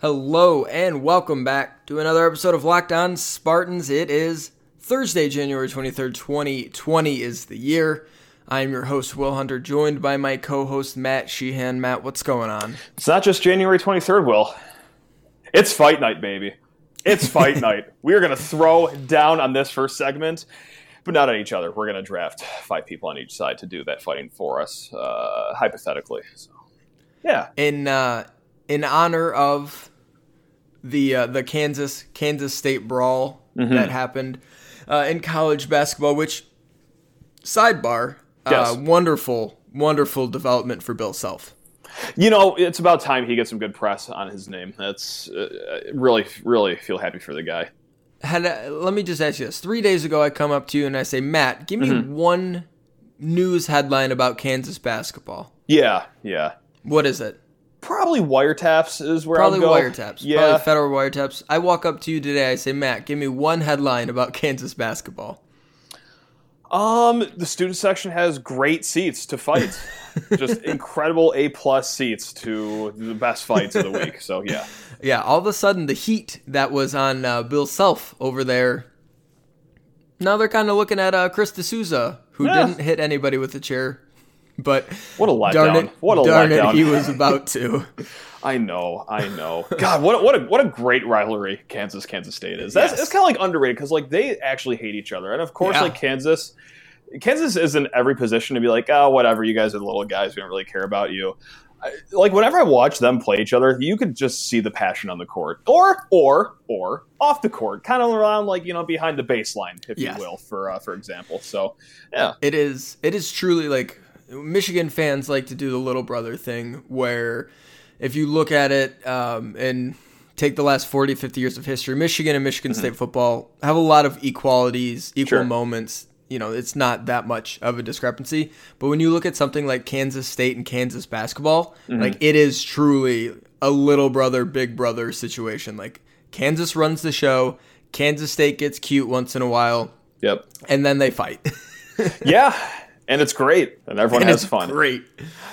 Hello and welcome back to another episode of Locked On Spartans. It is Thursday, January 23rd, 2020 is the year. I am your host, Will Hunter, joined by my co host, Matt Sheehan. Matt, what's going on? It's not just January 23rd, Will. It's fight night, baby. It's fight night. We are going to throw down on this first segment, but not on each other. We're going to draft five people on each side to do that fighting for us, uh, hypothetically. So, yeah. In, uh, in honor of the uh, the Kansas Kansas State brawl Mm-hmm. that happened uh, in college basketball. Which sidebar, Yes. uh, wonderful wonderful development for Bill Self. You know, it's about time he gets some good press on his name. That's uh, really, really feel happy for the guy. Had uh, let me just ask you this: three days ago, I come up to you and I say, Matt, give me Mm-hmm. one news headline about Kansas basketball. Yeah, yeah. What is it? Probably wiretaps is where Probably I'll go. Probably wiretaps. Yeah. Probably federal wiretaps. I walk up to you today. I say, Matt, give me one headline about Kansas basketball. Um, the student section has great seats to fight. Just incredible A plus seats to the best fights of the week. So yeah, Yeah, all of a sudden the heat that was on uh, Bill Self over there. Now they're kind of looking at uh, Chris De Sousa, who Yeah. didn't hit anybody with a chair, but what a letdown! darn it, what a darn letdown! it, he was about to. I know, I know. God, what a, what a what a great rivalry Kansas Kansas State is. That's Yes. it's kind of like underrated because like they actually hate each other, and of course Yeah. like Kansas. Kansas is in every position to be like, oh, whatever. You guys are the little guys. We don't really care about you. I, like whenever I watch them play each other, you could just see the passion on the court, or or or off the court, kind of around like you know behind the baseline, if Yes. you will, for uh, for example. So yeah, It is. It is truly like Michigan fans like to do the little brother thing, where if you look at it um, and take the last 40, 50 years of history, Michigan and Michigan State football have a lot of equalities, equal Mm-hmm. Sure. moments. You know, it's not that much of a discrepancy. But when you look at something like Kansas State and Kansas basketball, Mm-hmm. like it is truly a little brother, big brother situation. Like Kansas runs the show, Kansas State gets cute once in a while, yep, and then they fight. yeah, and it's great, and everyone and has fun. great.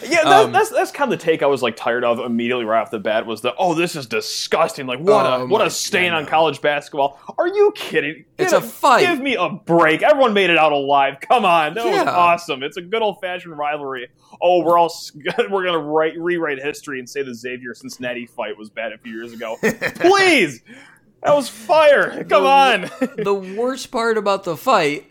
Yeah, that, um, that's that's kind of the take I was like tired of immediately right off the bat was the oh this is disgusting like what Oh a what a stain God, on no. college basketball. Are you kidding? It's Get a fight. Give me a break. Everyone made it out alive. Come on, that was awesome. It's a good old fashioned rivalry. Oh, we're all we're gonna write rewrite history and say the Xavier Cincinnati fight was bad a few years ago. Please, that was fire. Come The- on. the worst part about the fight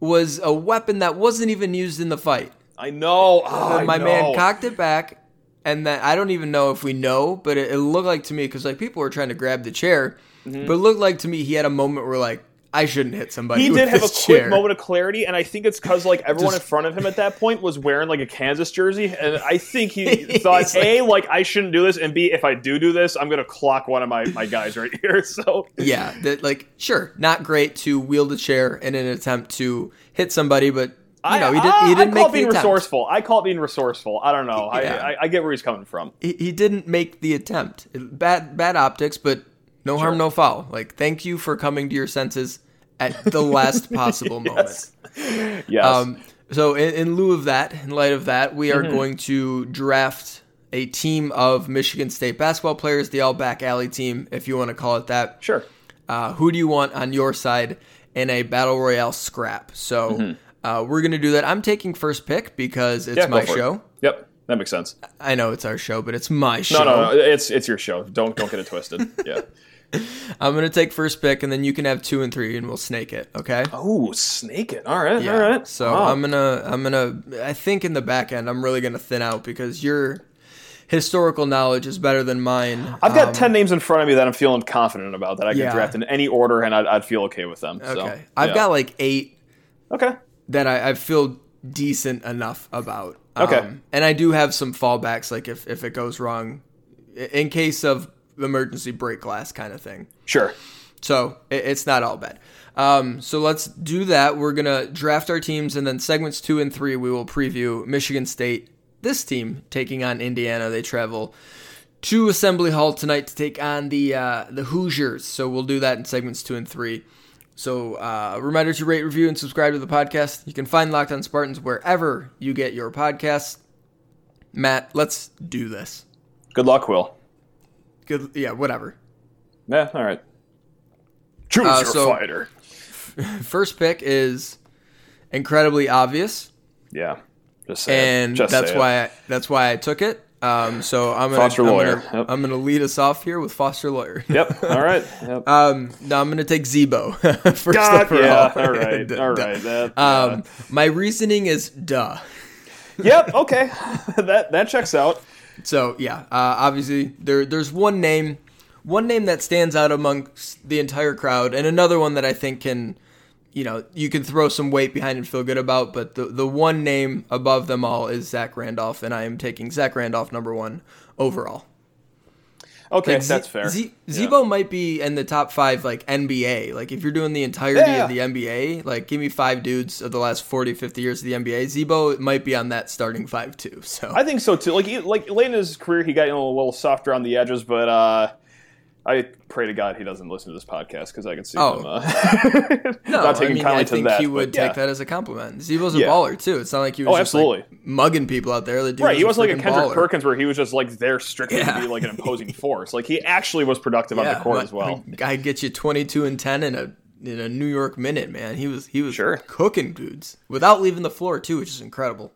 was a weapon that wasn't even used in the fight. I know. Oh, I my know. man cocked it back, and then I don't even know if we know, but it, it looked like to me because like people were trying to grab the chair, mm-hmm. but it looked like to me he had a moment where like I shouldn't hit somebody. He did have a quick chair. moment of clarity, and I think it's because like everyone Just- in front of him at that point was wearing like a Kansas jersey, and I think he thought like- a like I shouldn't do this, and b if I do do this, I'm gonna clock one of my my guys right here. So Yeah, that like sure, not great to wield a chair in an attempt to hit somebody, but you know he, did, I, he I didn't call make it being attempt. resourceful. I call it being resourceful. I don't know. Yeah. I, I I get where he's coming from. he, he didn't make the attempt. Bad bad optics, but no harm, no foul. Like thank you for coming to your senses at the last possible moment. Yes. Yes. Um, so in, in lieu of that, in light of that, we are Mm-hmm. going to draft a team of Michigan State basketball players, the All Back Alley team, if you want to call it that. sure. Uh, who do you want on your side in a battle royale scrap? So uh, we're gonna do that. I'm taking first pick because it's Mm-hmm. Yeah, my for it. show. Yep. That makes sense. I know it's our show, but it's my show. No, no, no. It's it's your show. Don't don't get it twisted. Yeah. I'm gonna take first pick, and then you can have two and three, and we'll snake it. Okay. Oh, snake it. All right. All right. So Wow. I'm gonna, I'm gonna, I think in the back end, I'm really gonna thin out because your historical knowledge is better than mine. I've got Um, 10 names in front of me that I'm feeling confident about that I can Yeah. draft in any order and I'd, I'd feel okay with them. So, Okay. I've yeah. got like eight Okay. that I, I feel decent enough about. Okay. Um, and I do have some fallbacks, like if, if it goes wrong, in case of emergency break glass kind of thing. Sure. So it, it's not all bad. Um, so let's do that. We're gonna draft our teams, and then segments two and three we will preview Michigan State. This team taking on Indiana. They travel to Assembly Hall tonight to take on the uh, the Hoosiers. So we'll do that in segments two and three. So uh, reminder to rate, review, and subscribe to the podcast. You can find Locked On Spartans wherever you get your podcasts. Matt, let's do this. Good luck, Will. Good. Yeah, whatever. Yeah, all right. Choose Uh, your so- fighter. First pick is incredibly obvious, Yeah, just say it. and Just that's say it. why I, that's why I took it. Um, so I'm gonna Foster I'm lawyer. Gonna, Yep. I'm gonna lead us off here with Foster Loyer. Yep. All right. Yep. Um, now I'm gonna take Z-Bo first God, yeah. All right. Duh, All duh. right. That, Um, my reasoning is duh. Yep. Okay. that that checks out. So yeah, uh, obviously there there's one name, one name that stands out amongst the entire crowd, and another one that I think can, you know, you can throw some weight behind and feel good about. But the the one name above them all is Zach Randolph, and I am taking Zach Randolph number one overall. Okay, Like, that's fair. Z- Yeah. Z-Bo might be in the top five, like NBA. Like if you're doing the entirety Yeah. of the NBA, like give me five dudes of the last 40, 50 years of the NBA. Z-Bo might be on that starting five too. So I think so too. Like he, like late in his career, he got you know, a little softer on the edges, but uh, I pray to God he doesn't listen to this podcast because I can see Oh. him. Uh, No, not taking I mean, I think that. he would yeah. take that as a compliment. Z-Bo's a Yeah. baller too. It's not like he was Oh, just like, absolutely. mugging people out there. The Right, he was wasn't like a Kendrick baller. Perkins where he was just like there strictly Yeah. to be like an imposing force. Like he actually was productive on the court as well. Guy gets you twenty two and ten in a in a New York minute, man. He was he was Sure. cooking dudes without leaving the floor too, which is incredible.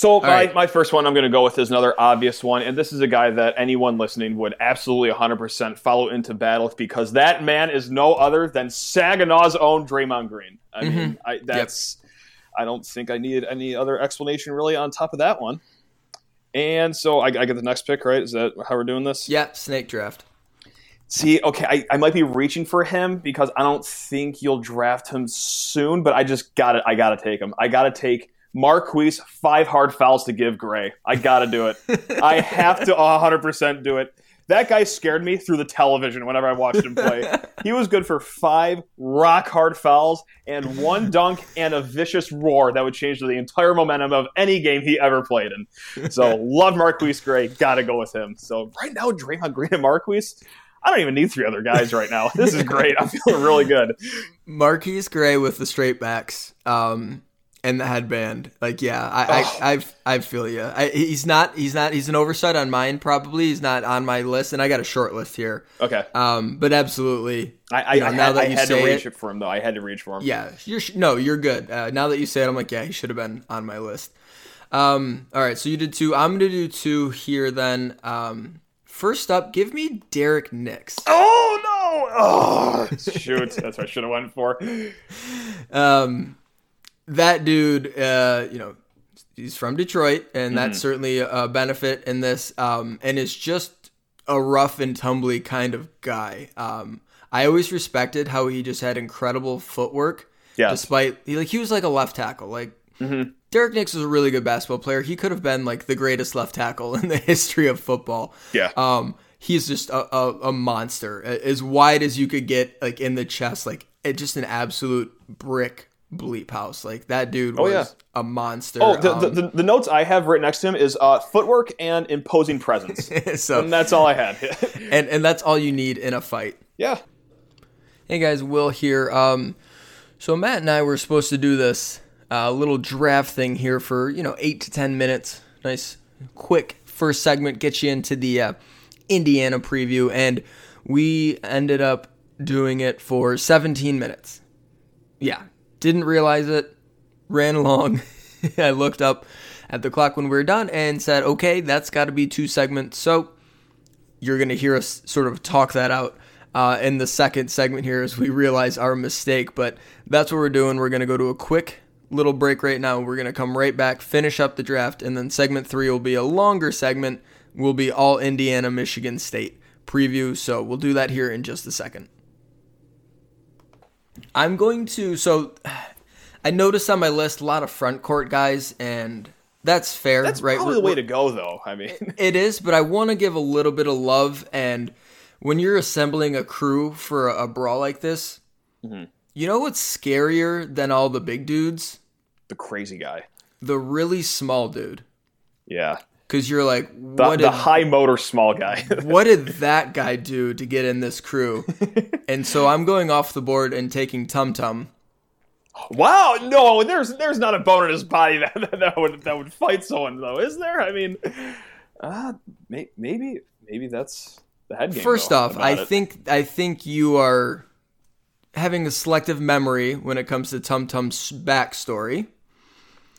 So my, right. my first one I'm going to go with is another obvious one, and this is a guy that anyone listening would absolutely 100% follow into battle because that man is no other than Saginaw's own Draymond Green. I Mm-hmm. mean, I, that's I don't think I needed any other explanation really on top of that one. And so I, I get the next pick, right? Is that how we're doing this? Yeah, snake draft. See, okay, I, I might be reaching for him because I don't think you'll draft him soon, but I just got to I got to take him. I got to take Marquise five hard fouls to give Gray. I got to do it. I have to 100% do it. That guy scared me through the television whenever I watched him play. he was good for five rock hard fouls and one dunk and a vicious roar that would change the entire momentum of any game he ever played in. So, love Marquise Gray. Got to go with him. So, right now, Draymond Green and Marquise, I don't even need three other guys right now. This is great. I'm feeling really good. Marquise Gray with the straight backs. Um and the headband, like yeah, I Oh. I, I, I feel you. I, he's not he's not he's an oversight on mine. Probably he's not on my list, and I got a short list here. Okay. Um, but absolutely, I, I, you know, I now had, that I you had to reach it- for him, though. I had to reach for him. Yeah, you're sh- no, you're good. Uh, now that you say it, I'm like, yeah, he should have been on my list. Um, all right, so you did two. I'm gonna do two here then. Um, first up, give me Derrick Nix. Oh, no. Oh, shoot. That's what I should have went for. Um, that dude, uh, you know, he's from Detroit, and that's certainly a benefit in this. Um, and is just a rough and tumbly kind of guy. Um, I always respected how he just had incredible footwork. Yes. Despite he like he was like a left tackle. Like Derrick Nix was a really good basketball player. He could have been like the greatest left tackle in the history of football. Yeah. Um, he's just a, a, a monster, as wide as you could get, like in the chest, like it, just an absolute brick bleep house. Like that dude was yeah. a monster. Oh, the, the, Um, the, the notes I have right next to him is uh, footwork and imposing presence. so and that's all I had. and and that's all you need in a fight. yeah. Hey guys, Will here. Um, so Matt and I were supposed to do this uh, little draft thing here for you know eight to ten minutes. Nice, quick first segment, get you into the uh, Indiana preview, and we ended up doing it for 17 minutes. Yeah, didn't realize it. Ran along. I looked up at the clock when we were done and said, "Okay, that's got to be two segments." So you're going to hear us sort of talk that out uh, in the second segment here as we realize our mistake. But that's what we're doing. We're going to go to a quick little break right now. We're going to come right back, finish up the draft, and then segment three will be a longer segment. Will be all Indiana, Michigan State preview. So we'll do that here in just a second. I'm going to. So I noticed on my list a lot of front court guys, and that's fair, That's right? probably We're- the way to go, though. I mean, it is, but I want to give a little bit of love. And when you're assembling a crew for a, a brawl like this, Mm-hmm. you know what's scarier than all the big dudes? the crazy guy. The really small dude. Yeah. Because you're like, The, what the did high motor small guy. what did that guy do to get in this crew? and so I'm going off the board and taking Tum Tum. wow. No, there's there's not a bone in his body that, that, that would that would fight someone though, is there? I mean, uh, may, maybe maybe that's the head game. First though, off, I it. think I think you are having a selective memory when it comes to Tum Tum's backstory.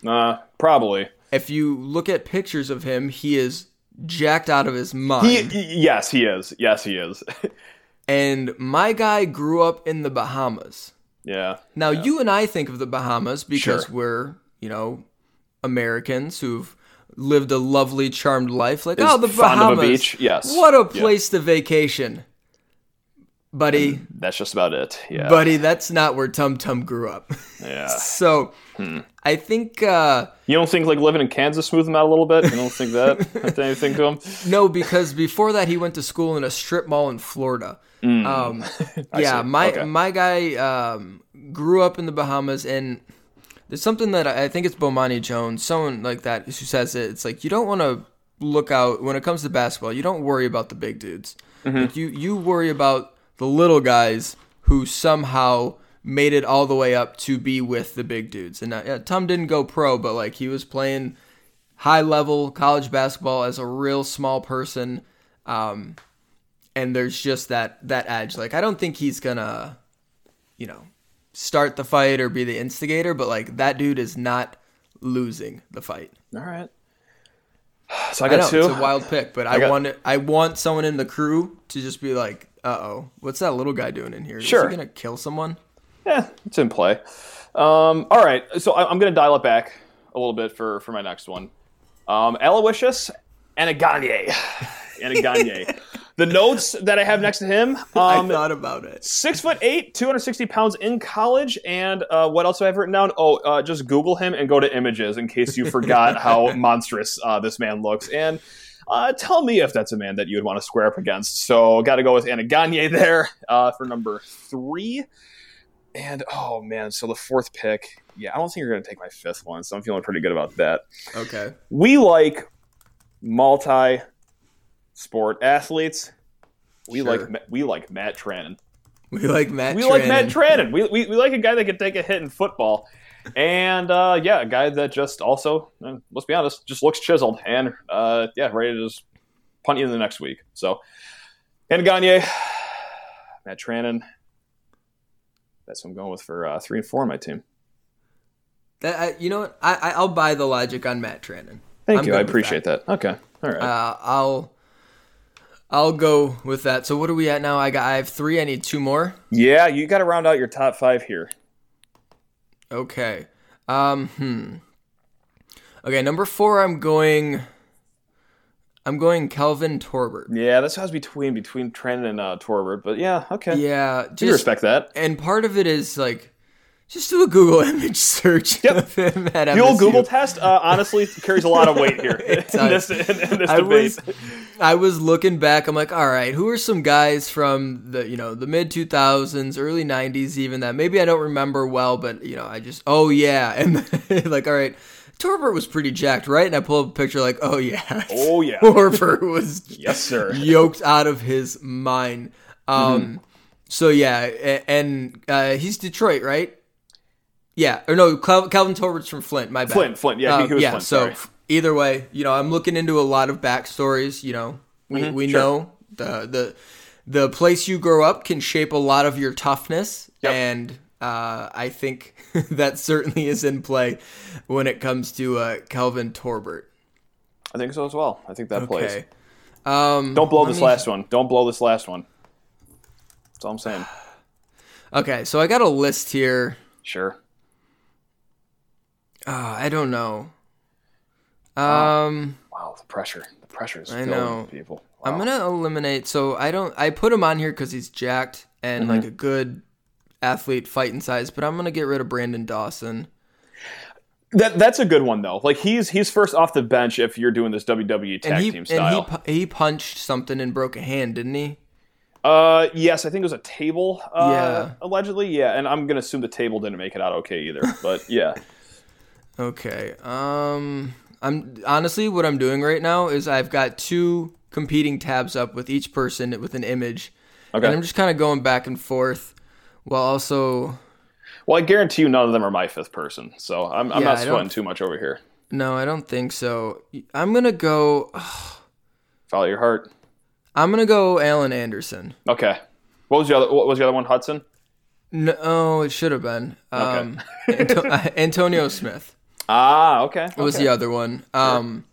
uh, probably If you look at pictures of him, he is jacked out of his mind. he. Yes, he is. Yes, he is. and my guy grew up in the Bahamas. yeah. Now, you and I think of the Bahamas because Sure. we're, you know, Americans who've lived a lovely, charmed life. Like, Is oh, the fond of a Bahamas. beach? Yes. What a Yeah. place to vacation. Buddy, That's just about it. Yeah. buddy, that's not where Tum Tum grew up. yeah. so, Hmm. I think, uh, You don't think like living in Kansas smoothed him out a little bit? You don't think that had anything to him? no, because before that, he went to school in a strip mall in Florida. Um, yeah, see. my Okay. my guy um, grew up in the Bahamas, and there's something that I I think it's Bomani Jones, someone like that, who says it. It's like you don't want to look out when it comes to basketball. You don't worry about the big dudes. Mm-hmm. Like you you worry about the little guys who somehow made it all the way up to be with the big dudes. And uh, yeah, Tom didn't go pro, but like he was playing high level college basketball as a real small person. Um, and there's just that that edge. Like I don't think he's gonna, you know, start the fight or be the instigator, but like that dude is not losing the fight. All right. So I I know got two. it's a wild pick, but I, got- want it, I want someone in the crew to just be like, "Uh oh, what's that little guy doing in here? Is Sure. he gonna kill someone?" Yeah, it's in play. Um, all right, so I- I'm going to dial it back a little bit for for my next one. Um, Aloysius Anagonye. Anagonye. the notes that I have next to him. I Um, thought about it. Six foot eight, 260 pounds in college, and uh, what else do I have written down? Oh, uh, just Google him and go to images in case you forgot how monstrous uh, this man looks. And uh, tell me if that's a man that you would want to square up against. So, got to go with Anagonye there uh, for number three. And oh man, so the fourth pick, yeah, I don't think you're going to take my fifth one, so I'm feeling pretty good about that. Okay. We like multi sport athletes. We Sure. like we like Matt Trannon. We like Matt. We like Matt. Trannon. We, we, we like a guy that can take a hit in football. And uh, yeah, a guy that just also, let's be honest, just looks chiseled and uh, yeah, ready to just punt you in the next week. So, Anagonye, Matt Trannon. That's what I'm going with for uh, three and four on my team. That, I, you know what? I, I I'll buy the logic on Matt Trannon. Thank I'm you. I appreciate that. Okay. All right. Uh, I'll I'll go with that. So what are we at now? I got I have three. I need two more. yeah, you got to round out your top five here. Okay. Um. Hmm. Okay. Number four. I'm going. I'm going Kelvin Torbert. Yeah, that's how I was between between Trannon and uh, Torbert. But yeah, okay. Yeah. You respect that. and part of it is like, just do a Google image search Yep. of him at The old Google test, uh, honestly, carries a lot of weight here in this, in, in this I debate. was, I was looking back. I'm like, all right, who are some guys from the you know the mid 2000s, early 90s, even that maybe I don't remember well, but you know I just oh yeah, and like all right, Torbert was pretty jacked, right? And I pull up a picture like oh yeah, Oh, yeah. Torbert was Yes, sir. yoked out of his mind. Um, Mm-hmm. so yeah, and uh, he's Detroit, right? Yeah, or no, Cal- Calvin Torbert's from Flint. My bad. Flint, Flint. Yeah, was yeah, Flint. so sorry. either way, you know, I'm looking into a lot of backstories. You know, we, we sure. know the the the place you grow up can shape a lot of your toughness, Yep. and uh, I think that certainly is in play when it comes to uh, Calvin Torbert. I think so as well. I think that plays. Um, Don't blow this me- last one. Don't blow this last one. That's all I'm saying. Okay, so I got a list here. Sure. Uh, I don't know. Um, Wow, the pressure. The pressure is I know. people. I'm gonna eliminate. So I don't. I put him on here because he's jacked and Mm-hmm. like a good athlete, fighting size. But I'm gonna get rid of Branden Dawson. That that's a good one though. Like he's he's first off the bench if you're doing this WWE tag And he team and style. he, he punched something and broke a hand, didn't he? uh, yes, I think it was a table. Uh, Yeah. allegedly, yeah. And I'm gonna assume the table didn't make it out okay either. But yeah, Okay. Um, I'm honestly what I'm doing right now is I've got two competing tabs up with each person with an image, okay. and I'm just kind of going back and forth, while also well, I guarantee you, none of them are my fifth person. So I'm I'm Yeah, not sweating too much over here. no, I don't think so. I'm gonna go. Follow your heart. I'm gonna go Alan Anderson. Okay. What was the other? What was the other one? Hudson. No, oh, it should have been um, Anto- uh, Antonio Smith Ah, okay. It was okay. the other one. Um,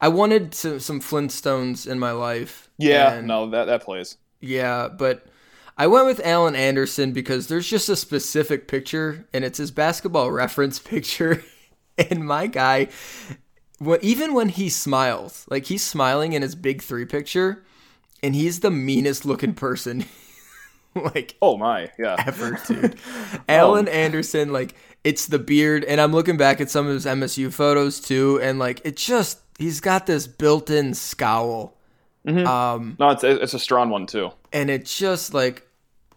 I wanted some, some Flintstones in my life. Yeah, and- no, that that plays. Yeah, but I went with Alan Anderson because there's just a specific picture, and it's his basketball reference picture. and my guy, when, even when he smiles, like he's smiling in his big three picture, and he's the meanest looking person. like Oh my, yeah. ever, dude. Alan Anderson, like it's the beard, and I'm looking back at some of his MSU photos too, and like it just he's got this built-in scowl, mm-hmm. um, No, it's it's a strong one too. and it's just like,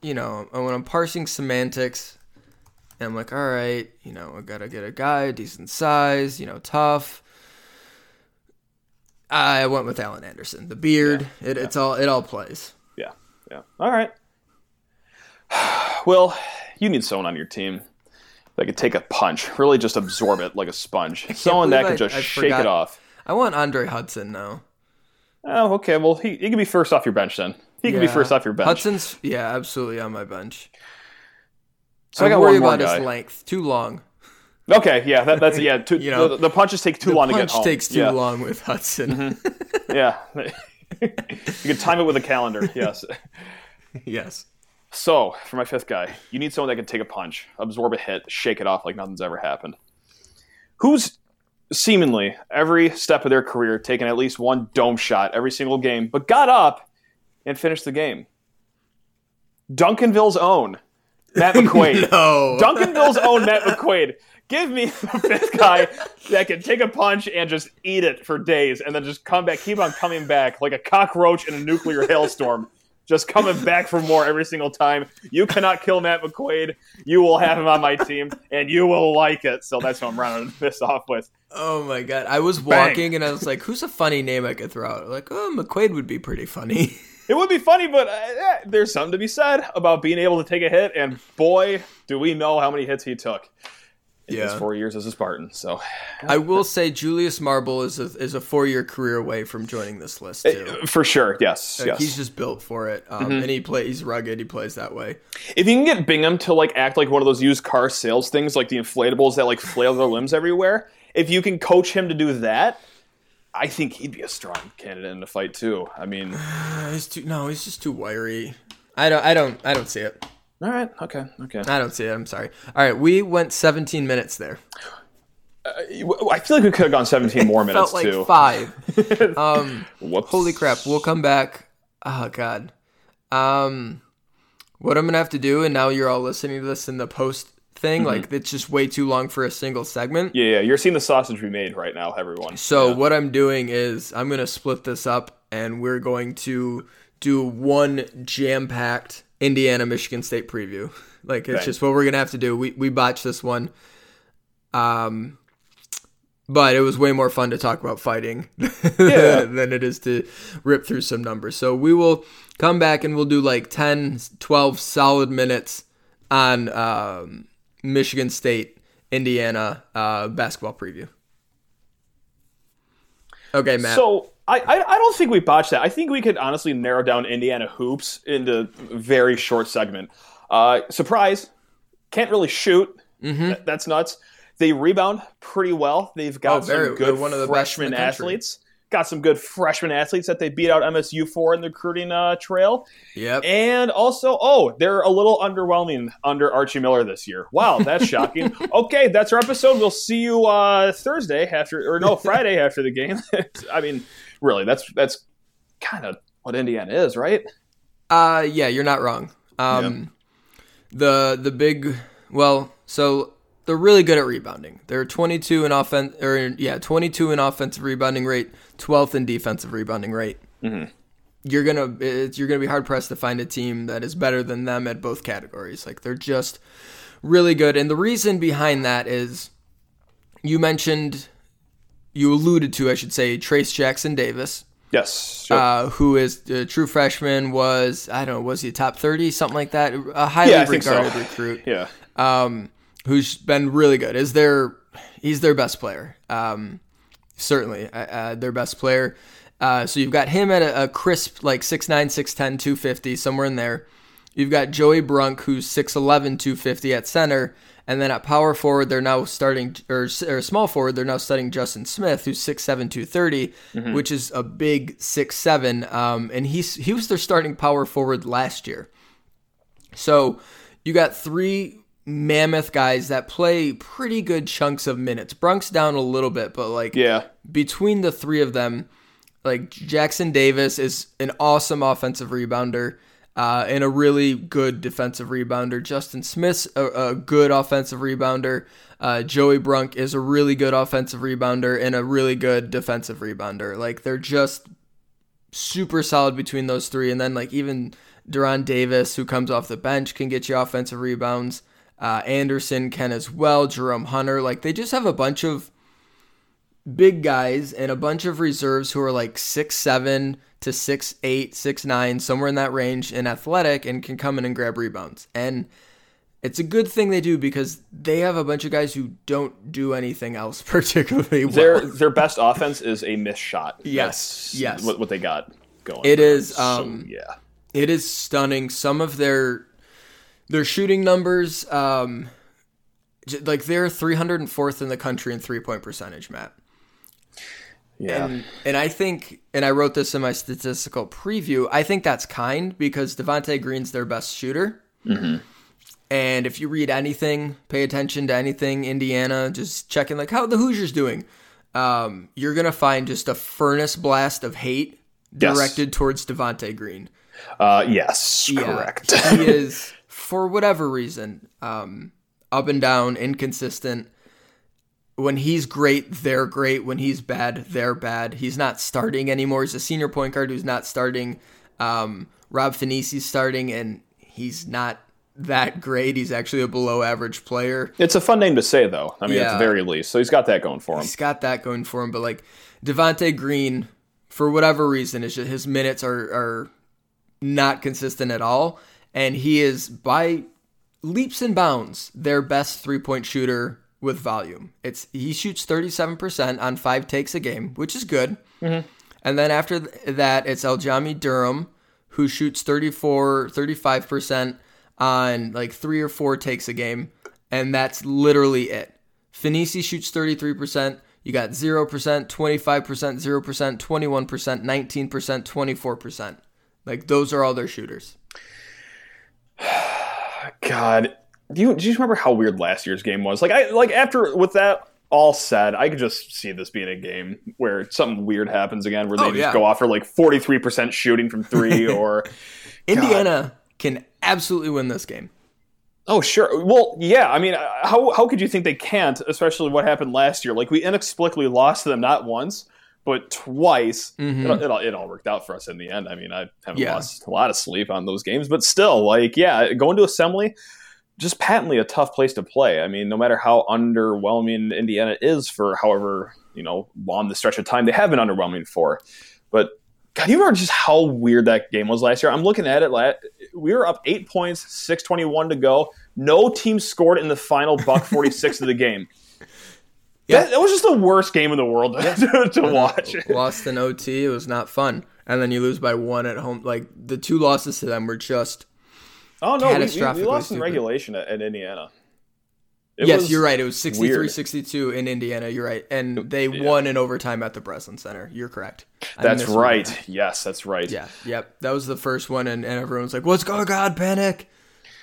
you know, when I'm parsing semantics, and I'm like, all right, you know, I gotta get a guy decent size, you know, tough. I went with Alan Anderson. The beard, it, it's all it all plays. Yeah, yeah. All right. Well, you need someone on your team that could take a punch, really just absorb it like a sponge. Someone that could just I shake forgot. it off. I want Andre Hudson now. Oh, okay. Well, he, he can be first off your bench then. He can be first off your bench. Hudson's yeah, absolutely on my bench. So I I got worry about guy. his length. Too long. Okay, yeah, that, that's yeah. Too, You know, the, the punches take too long to get home. takes too yeah. long with Hudson. Mm-hmm. Yeah, you can time it with a calendar. Yes. yes. So for my fifth guy, you need someone that can take a punch, absorb a hit, shake it off like nothing's ever happened. Who's seemingly every step of their career taken at least one dome shot every single game, but got up and finished the game. Duncanville's own Matt McQuaid. No. Duncanville's own Matt McQuaid. Give me the fifth guy that can take a punch and just eat it for days and then just come back, keep on coming back like a cockroach in a nuclear hailstorm. Just coming back for more every single time. You cannot kill Matt McQuaid. You will have him on my team, and you will like it. So that's what I'm rounding this off with. Oh my god. I was Bang. walking and I was like, who's a funny name I could throw out? Like, oh, McQuaid would be pretty funny. It would be funny, but uh, there's something to be said about being able to take a hit. And boy, do we know how many hits he took in his Yeah. four years as a Spartan. So I will say Julius Marble is a, is a four year career away from joining this list too. for sure, yes, Like, yes. He's just built for it, um, and he plays. He's rugged. He plays that way. If you can get Bingham to like act like one of those used car sales things, like the inflatables that like flail their limbs everywhere, if you can coach him to do that, I think he'd be a strong candidate in the fight too. I mean, Uh, he's too no. He's just too wiry. I don't. I don't. I don't see it. All right, okay, okay. I don't see it. I'm sorry. All right, we went 17 minutes there. I feel like we could have gone 17 more minutes Felt like too. five. um, Whoops. holy crap! We'll come back. Oh god. Um, what I'm gonna have to do, and now you're all listening to this in the post thing. Like it's just way too long for a single segment. Yeah, yeah, you're seeing the sausage we made right now, everyone. So Yeah. what I'm doing is I'm gonna split this up, and we're going to do one jam-packed Indiana Michigan State preview. Like it's Okay. just what we're gonna have to do. We we botched this one, um, but it was way more fun to talk about fighting Yeah. than it is to rip through some numbers. So we will come back and we'll do like 10, 12 solid minutes on um, Michigan State, Indiana uh, basketball preview. Okay, Matt. So I, I I don't think we botched that. I think we could honestly narrow down Indiana hoops into a very short segment. Uh, surprise, can't really shoot. Th- that's nuts. They rebound pretty well. They've got Mm-hmm. Oh, very- some good one of the freshman the athletes. Got some good freshman athletes that they beat out MSU for in the recruiting uh, trail. yep. And also, oh, they're a little underwhelming under Archie Miller this year. Wow, that's shocking. okay, that's our episode. We'll see you uh, Thursday after, or no, Friday after the game. I mean, really, that's that's kind of what Indiana is, right? Uh, yeah, you're not wrong. Um, the the big well, so they're really good at rebounding. They're 22 in offense, or yeah, 22 in offensive rebounding rate, 12th in defensive rebounding rate. You're gonna it's, you're gonna be hard pressed to find a team that is better than them at both categories. Like they're just really good, and the reason behind that is you mentioned, you alluded to, I should say, Trayce Jackson Davis Yes. Sure. uh, who is a true freshman, was I don't know, was he top thirty, something like that? A highly Yeah, I think so. regarded recruit, yeah. um, who's been really good. Is their he's their best player, um, certainly uh, uh, their best player, Uh, so you've got him at a, a crisp like 6'9", 6'10", 250, somewhere in there. You've got Joey Brunk, who's 6'11", 250 at center. And then at power forward, they're now starting, or, or small forward, they're now studying Justin Smith, who's 6'7", 230, mm-hmm. which is a big 6'7". Um, and he's he was their starting power forward last year. So you got three mammoth guys that play pretty good chunks of minutes. Brunk's down a little bit, but like yeah, between the three of them, like Jackson Davis is an awesome offensive rebounder. Uh, and a really good defensive rebounder. Justin Smith's a, a good offensive rebounder. Uh, Joey Brunk is a really good offensive rebounder and a really good defensive rebounder. Like they're just super solid between those three. And then like even De'Ron Davis, who comes off the bench, can get you offensive rebounds. Uh, Anderson can as well. Jerome Hunter, like they just have a bunch of big guys and a bunch of reserves who are like six seven to six eight, six nine, somewhere in that range, and athletic, and can come in and grab rebounds. And it's a good thing they do because they have a bunch of guys who don't do anything else particularly well. Their their best offense is a missed shot. Yes, That's yes. What, what they got going. It is. Um, so, yeah. It is stunning. Some of their their shooting numbers, um, like they're 304th in the country in three point percentage, Matt. Yeah. And, and I think, and I wrote this in my statistical preview, I think that's kind because Devonte Green's their best shooter. Mm-hmm. And if you read anything, pay attention to anything, Indiana, just checking like how the Hoosiers doing. Um, you're gonna find just a furnace blast of hate directed yes. towards Devonte Green. Uh, yes, yeah, correct. he is, for whatever reason, um, up and down, inconsistent when he's great, they're great. When he's bad, they're bad. He's not starting anymore. He's a senior point guard who's not starting. Um, Rob Phinisee's starting, and he's not that great. He's actually a below average player. It's a fun name to say, though. I mean, yeah. at the very least. So he's got that going for him. He's got that going for him. But like Devonte Green, for whatever reason, is just his minutes are are not consistent at all, and he is by leaps and bounds their best three point shooter with volume. It's he shoots 37% on 5 takes a game, which is good. Mm-hmm. And then after that it's Aljami Durham who shoots 34 35% on like 3 or 4 takes a game and that's literally it. Phinisee shoots 33%, you got 0%, 25%, 0%, 21%, 19%, 24%. Like those are all their shooters. God, do you do you remember how weird last year's game was? Like I like after with that all said, I could just see this being a game where something weird happens again, where they oh, just yeah. go off for like forty three percent shooting from three, or Indiana can absolutely win this game. Oh sure. Well, yeah. I mean, how how could you think they can't? Especially what happened last year. Like we inexplicably lost to them not once, but twice. Mm-hmm. It, it, all, it all worked out for us in the end. I mean, I haven't yeah. lost a lot of sleep on those games, but still, like, yeah, going to assembly just patently a tough place to play. I mean, no matter how underwhelming Indiana is for however you know long the stretch of time they have been underwhelming for, but God, you remember just how weird that game was last year? I'm looking at it. We were up eight points, six twenty one to go. No team scored in the final buck forty six of the game. Yeah. That, that, was just the worst game in the world yeah. to, to watch. Lost in OT. It was not fun. And then you lose by one at home. Like the two losses to them were just Oh no, we, we, we lost in regulation at, at Indiana. It yes, you're right. It was 63-62 in Indiana. You're right, and they yeah. won in overtime at the Breslin Center. You're correct. That's right. Yes, that's right. Yeah, yep. That was the first one, and, and everyone's like, "What's going on? Panic!"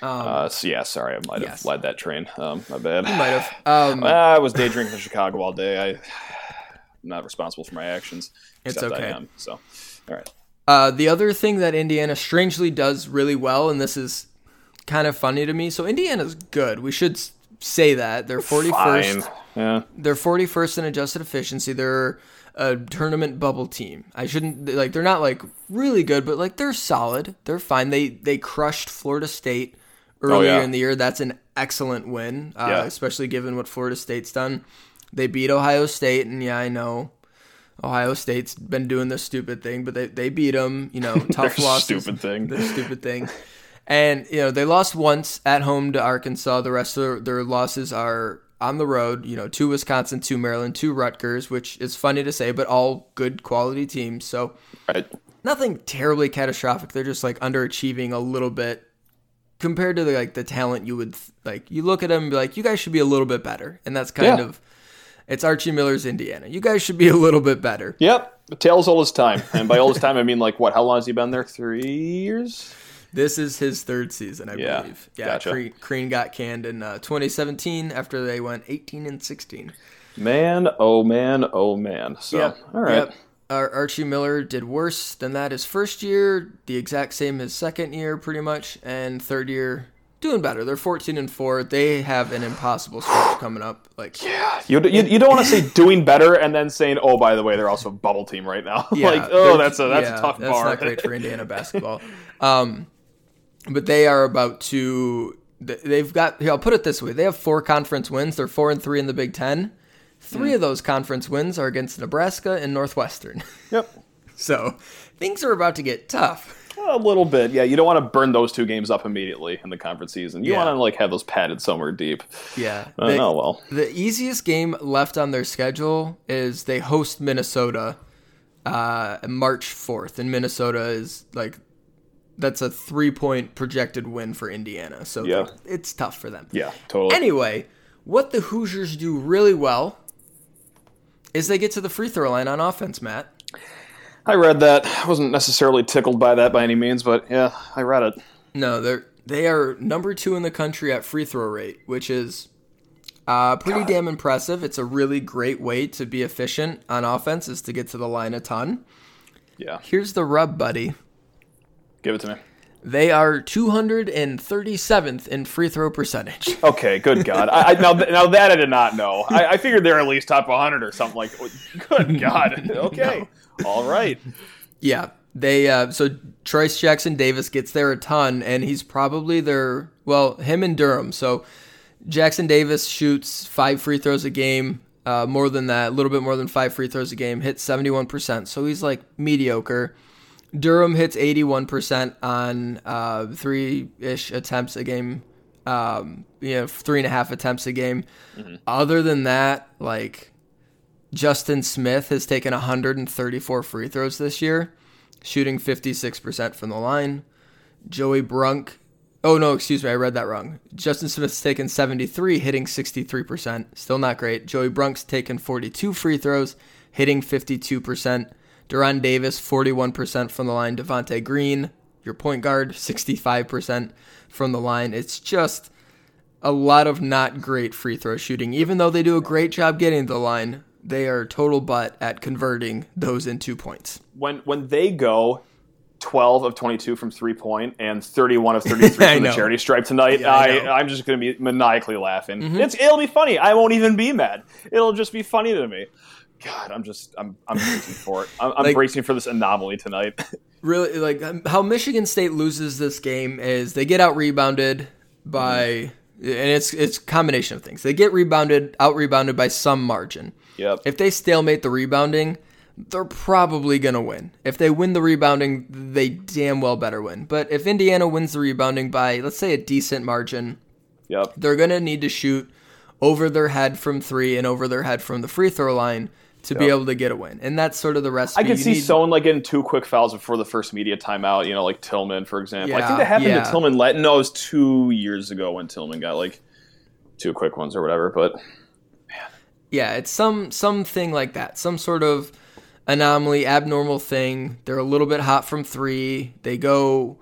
Um, uh, so yeah, sorry, I might have yes. led that train. Um, my bad. You might have. Um, I was day drinking in Chicago all day. I, am not responsible for my actions. It's okay. Am, so, all right. Uh, the other thing that Indiana strangely does really well, and this is kind of funny to me. So Indiana's good. We should say that they're 41st. Yeah. They're 41st in adjusted efficiency. They're a tournament bubble team. I shouldn't like they're not like really good, but like they're solid. They're fine. They they crushed Florida State earlier oh, yeah. in the year. That's an excellent win, uh, yeah. especially given what Florida State's done. They beat Ohio State, and yeah, I know Ohio State's been doing this stupid thing, but they, they beat them. You know, tough loss. Stupid thing. The stupid thing. And you know they lost once at home to Arkansas. The rest of their, their losses are on the road, you know, to Wisconsin, to Maryland, to Rutgers, which is funny to say, but all good quality teams. So Right. nothing terribly catastrophic. They're just like underachieving a little bit compared to the, like the talent you would like. You look at them and be like, you guys should be a little bit better, and that's kind Yeah. of it's Archie Miller's Indiana. You guys should be a little bit better. Yep. Tails all as time. And by all as time, I mean, like, what? How long has he been there? Three years? This is his third season, I Yeah, believe. Yeah, gotcha. Crean, Crean got canned in uh, 2017 after they went 18 and 16. Man, oh man, oh man. So, all right. Yep. Ar- Archie Miller did worse than that his first year, the exact same as second year, pretty much, and third year doing better. They're 14 and four. They have an impossible stretch coming up. Like, Yeah, you, you, you don't want to say doing better and then saying, oh, by the way, they're also a bubble team right now. yeah, like, oh, that's a that's yeah, a tough that's bar. not great for Indiana basketball. Um, but they are about to. They've got. Here, I'll put it this way: they have four conference wins. They're four and three in the Big Ten. Three Hmm. of those conference wins are against Nebraska and Northwestern. yep, so things are about to get tough. A little bit. Yeah, you don't want to burn those two games up immediately in the conference season. You Yeah. want to like have those padded somewhere deep. Yeah. Uh, They- oh well. The easiest game left on their schedule is they host Minnesota uh, March 4th. And Minnesota is like, that's a three point projected win for Indiana. So Yeah. it's tough for them. Yeah, totally. Anyway, what the Hoosiers do really well is they get to the free throw line on offense, Matt. I read that. I wasn't necessarily tickled by that by any means, but yeah, I read it. No, they're they are number two in the country at free throw rate, which is uh, pretty damn impressive. It's a really great way to be efficient on offense is to get to the line a ton. Yeah, Here's the rub, buddy. give it to me. They are 237th in free throw percentage. Okay, good God. I, I, now, now that I did not know. I, I figured they're at least top 100 or something like. Good God. Okay. All right. Yeah, they uh, so Trayce Jackson Davis gets there a ton, and he's probably their well, him and Durham. So Jackson Davis shoots five free throws a game, uh, more than that, a little bit more than five free throws a game, hits seventy one percent. So he's like mediocre. Durham hits eighty one percent on uh, three ish attempts a game. Um, you know, three and a half attempts a game. Other than that, like Justin Smith has taken 134 free throws this year, shooting 56% from the line. Joey Brunk, oh no, excuse me, I read that wrong. Justin Smith's taken 73, hitting 63%. Still not great. Joey Brunk's taken 42 free throws, hitting 52%. De'Ron Davis, 41% from the line. Devonte Green, your point guard, 65% from the line. It's just a lot of not great free throw shooting. Even though they do a great job getting to the line, they are total butt at converting those into points. When when they go 12 of 22 from three point and 31 of 33 from the charity stripe tonight, Yeah, I I, know. Mm-hmm. I am just going to be maniacally laughing. It's it'll be funny. I won't even be mad. It'll just be funny to me. God, I'm just I'm I'm bracing for it. I'm, I'm Like- bracing for this anomaly tonight. Really, like um, how Michigan State loses this game is they get out rebounded by, and it's it's combination of things. They get rebounded, out rebounded by some margin. yep. If they stalemate the rebounding, they're probably going to win. If they win the rebounding, they damn well better win. But if Indiana wins the rebounding by, let's say, a decent margin, Yep. they're going to need to shoot over their head from three and over their head from the free throw line to be able to get a win. And that's sort of the recipe. I could see need- someone like getting two quick fouls before the first media timeout. You know, like Tillman, for example. Yeah, I think that happened yeah. to Tillman. Let no, it was two years ago when Tillman got like two quick ones or whatever. But Yeah, it's some something like that. Some sort of anomaly, abnormal thing. They're a little bit hot from three. They go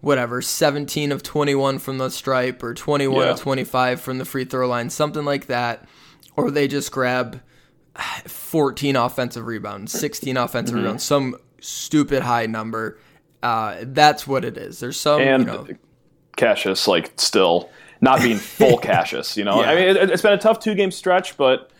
whatever, 17 of 21 from the stripe or 21 Yeah. of 25 from the free throw line, something like that. Or they just grab 14 offensive rebounds, 16 offensive Mm-hmm. rebounds, some stupid high number. Uh, that's what it is. There's some, and you know, Cassius, like, still not being full Cassius. You know, Yeah. I mean, it, it's been a tough two game stretch, but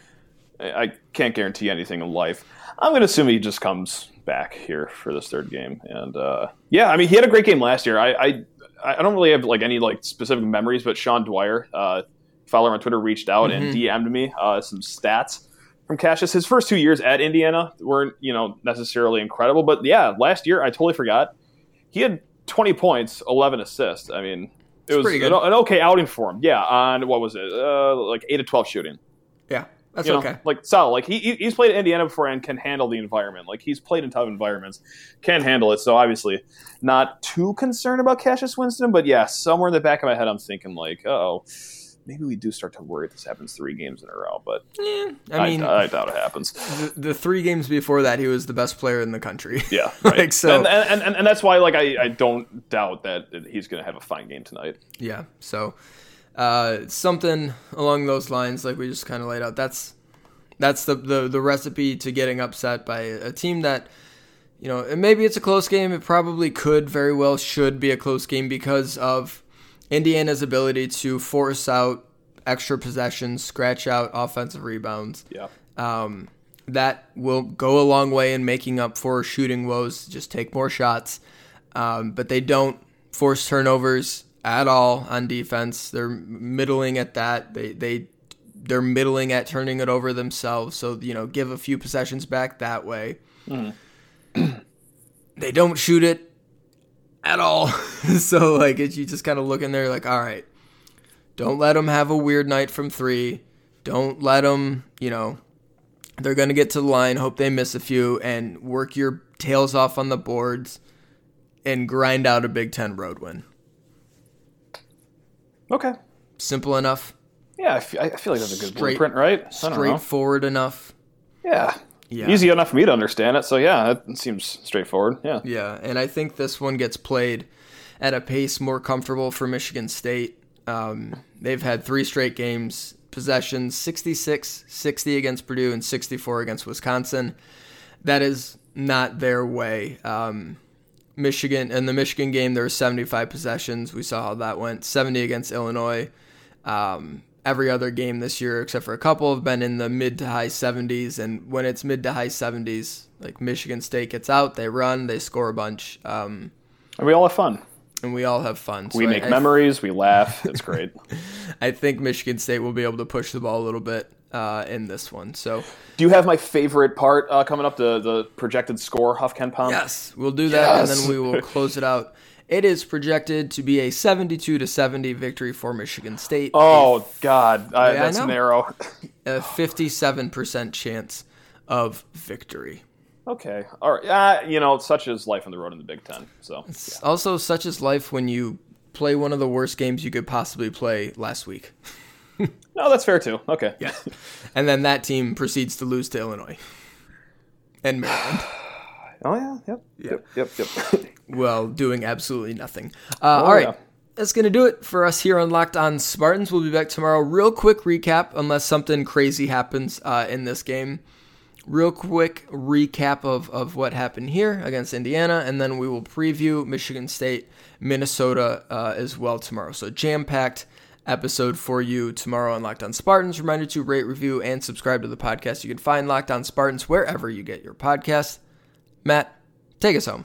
I can't guarantee anything in life. I'm going to assume he just comes back here for this third game. And uh, yeah, I mean, he had a great game last year. I, I I don't really have like any like specific memories, but Sean Dwyer, uh, follower on Twitter, reached out and DM'd me uh, some stats from Cassius. His first two years at Indiana weren't you know necessarily incredible, but yeah, last year I totally forgot he had 20 points, 11 assists. I mean, It was pretty good. An, an okay outing for him. Yeah, on what was it? Uh, like eight to twelve shooting. Yeah, that's You know, okay. Like solid. Like he he- he's played at Indiana before and can handle the environment. Like he's played in tough environments, can handle it. So obviously, not too concerned about Cassius Winston. But yeah, somewhere in the back of my head, I'm thinking like, oh, maybe we do start to worry if this happens three games in a row. But Yeah, I I, mean, I, doubt it happens. the, the three games before that, he was the best player in the country. Yeah, Like, so- and, and, and, and that's why like I, I don't doubt that he's going to have a fine game tonight. Yeah. So uh, something along those lines, like we just kind of laid out. That's that's the, the the recipe to getting upset by a team that you know and maybe it's a close game. It probably could very well should be a close game because of Indiana's ability to force out extra possessions, scratch out offensive rebounds. Yeah. Um, that will go a long way in making up for shooting woes. Just take more shots. Um, but they don't force turnovers at all on defense. They're middling at that. They they they're middling at turning it over themselves. So you know, give a few possessions back that way. they don't shoot it at all. so like, it, you just kind of look in there like, all right, don't let them have a weird night from three. Don't let them, you know, they're going to get to the line, hope they miss a few, and work your tails off on the boards and grind out a Big Ten road win. Okay. Simple enough, Yeah, I fe- I feel like that's a good Straight- blueprint, right? Straightforward enough. Yeah. Yeah. Easy enough for me to understand it. So yeah, that seems straightforward. Yeah. Yeah, and I think this one gets played at a pace more comfortable for Michigan State. Um, they've had three straight games, possessions 66, 60 against Purdue, and 64 against Wisconsin. That is not their way. Um, Michigan, in the Michigan game, there were 75 possessions. We saw how that went 70 against Illinois. Um, every other game this year, except for a couple, have been in the mid to high 70s. And when it's mid to high 70s, like Michigan State gets out, they run, they score a bunch, um, And we all have fun. and we all have fun. So We make I, memories. We laugh. It's great. I think Michigan State will be able to push the ball a little bit uh, in this one. So Do you have my favorite part uh, coming up? The the projected score, Huff KenPom. yes, we'll do that, and then we will close it out. It is projected to be a 72 to 70 victory for Michigan State. Oh God, I, Yeah, that's narrow. a 57% chance of victory. okay, all right. Uh, you know, such is life on the road in the Big Ten. So It's Also, such is life when you play one of the worst games you could possibly play last week. no, that's fair too. Okay. Yeah. and then that team proceeds to lose to Illinois and Maryland. Oh yeah. Yep. Yep. Yep. Yep. well, doing absolutely nothing. Uh, all right. yeah. That's going to do it for us here on Locked On Spartans. We'll be back tomorrow. Real quick recap, unless something crazy happens uh, in this game. Real quick recap of, of what happened here against Indiana, and then we will preview Michigan State, Minnesota uh, as well tomorrow. So, jam packed episode for you tomorrow on Locked On Spartans. Reminder to rate, review, and subscribe to the podcast. You can find Locked On Spartans wherever you get your podcast. Matt, take us home.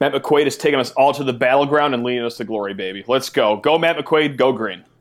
Matt McQuaid is taking us all to the battleground and leading us to glory, baby. Let's go. Go, Matt McQuaid. Go green.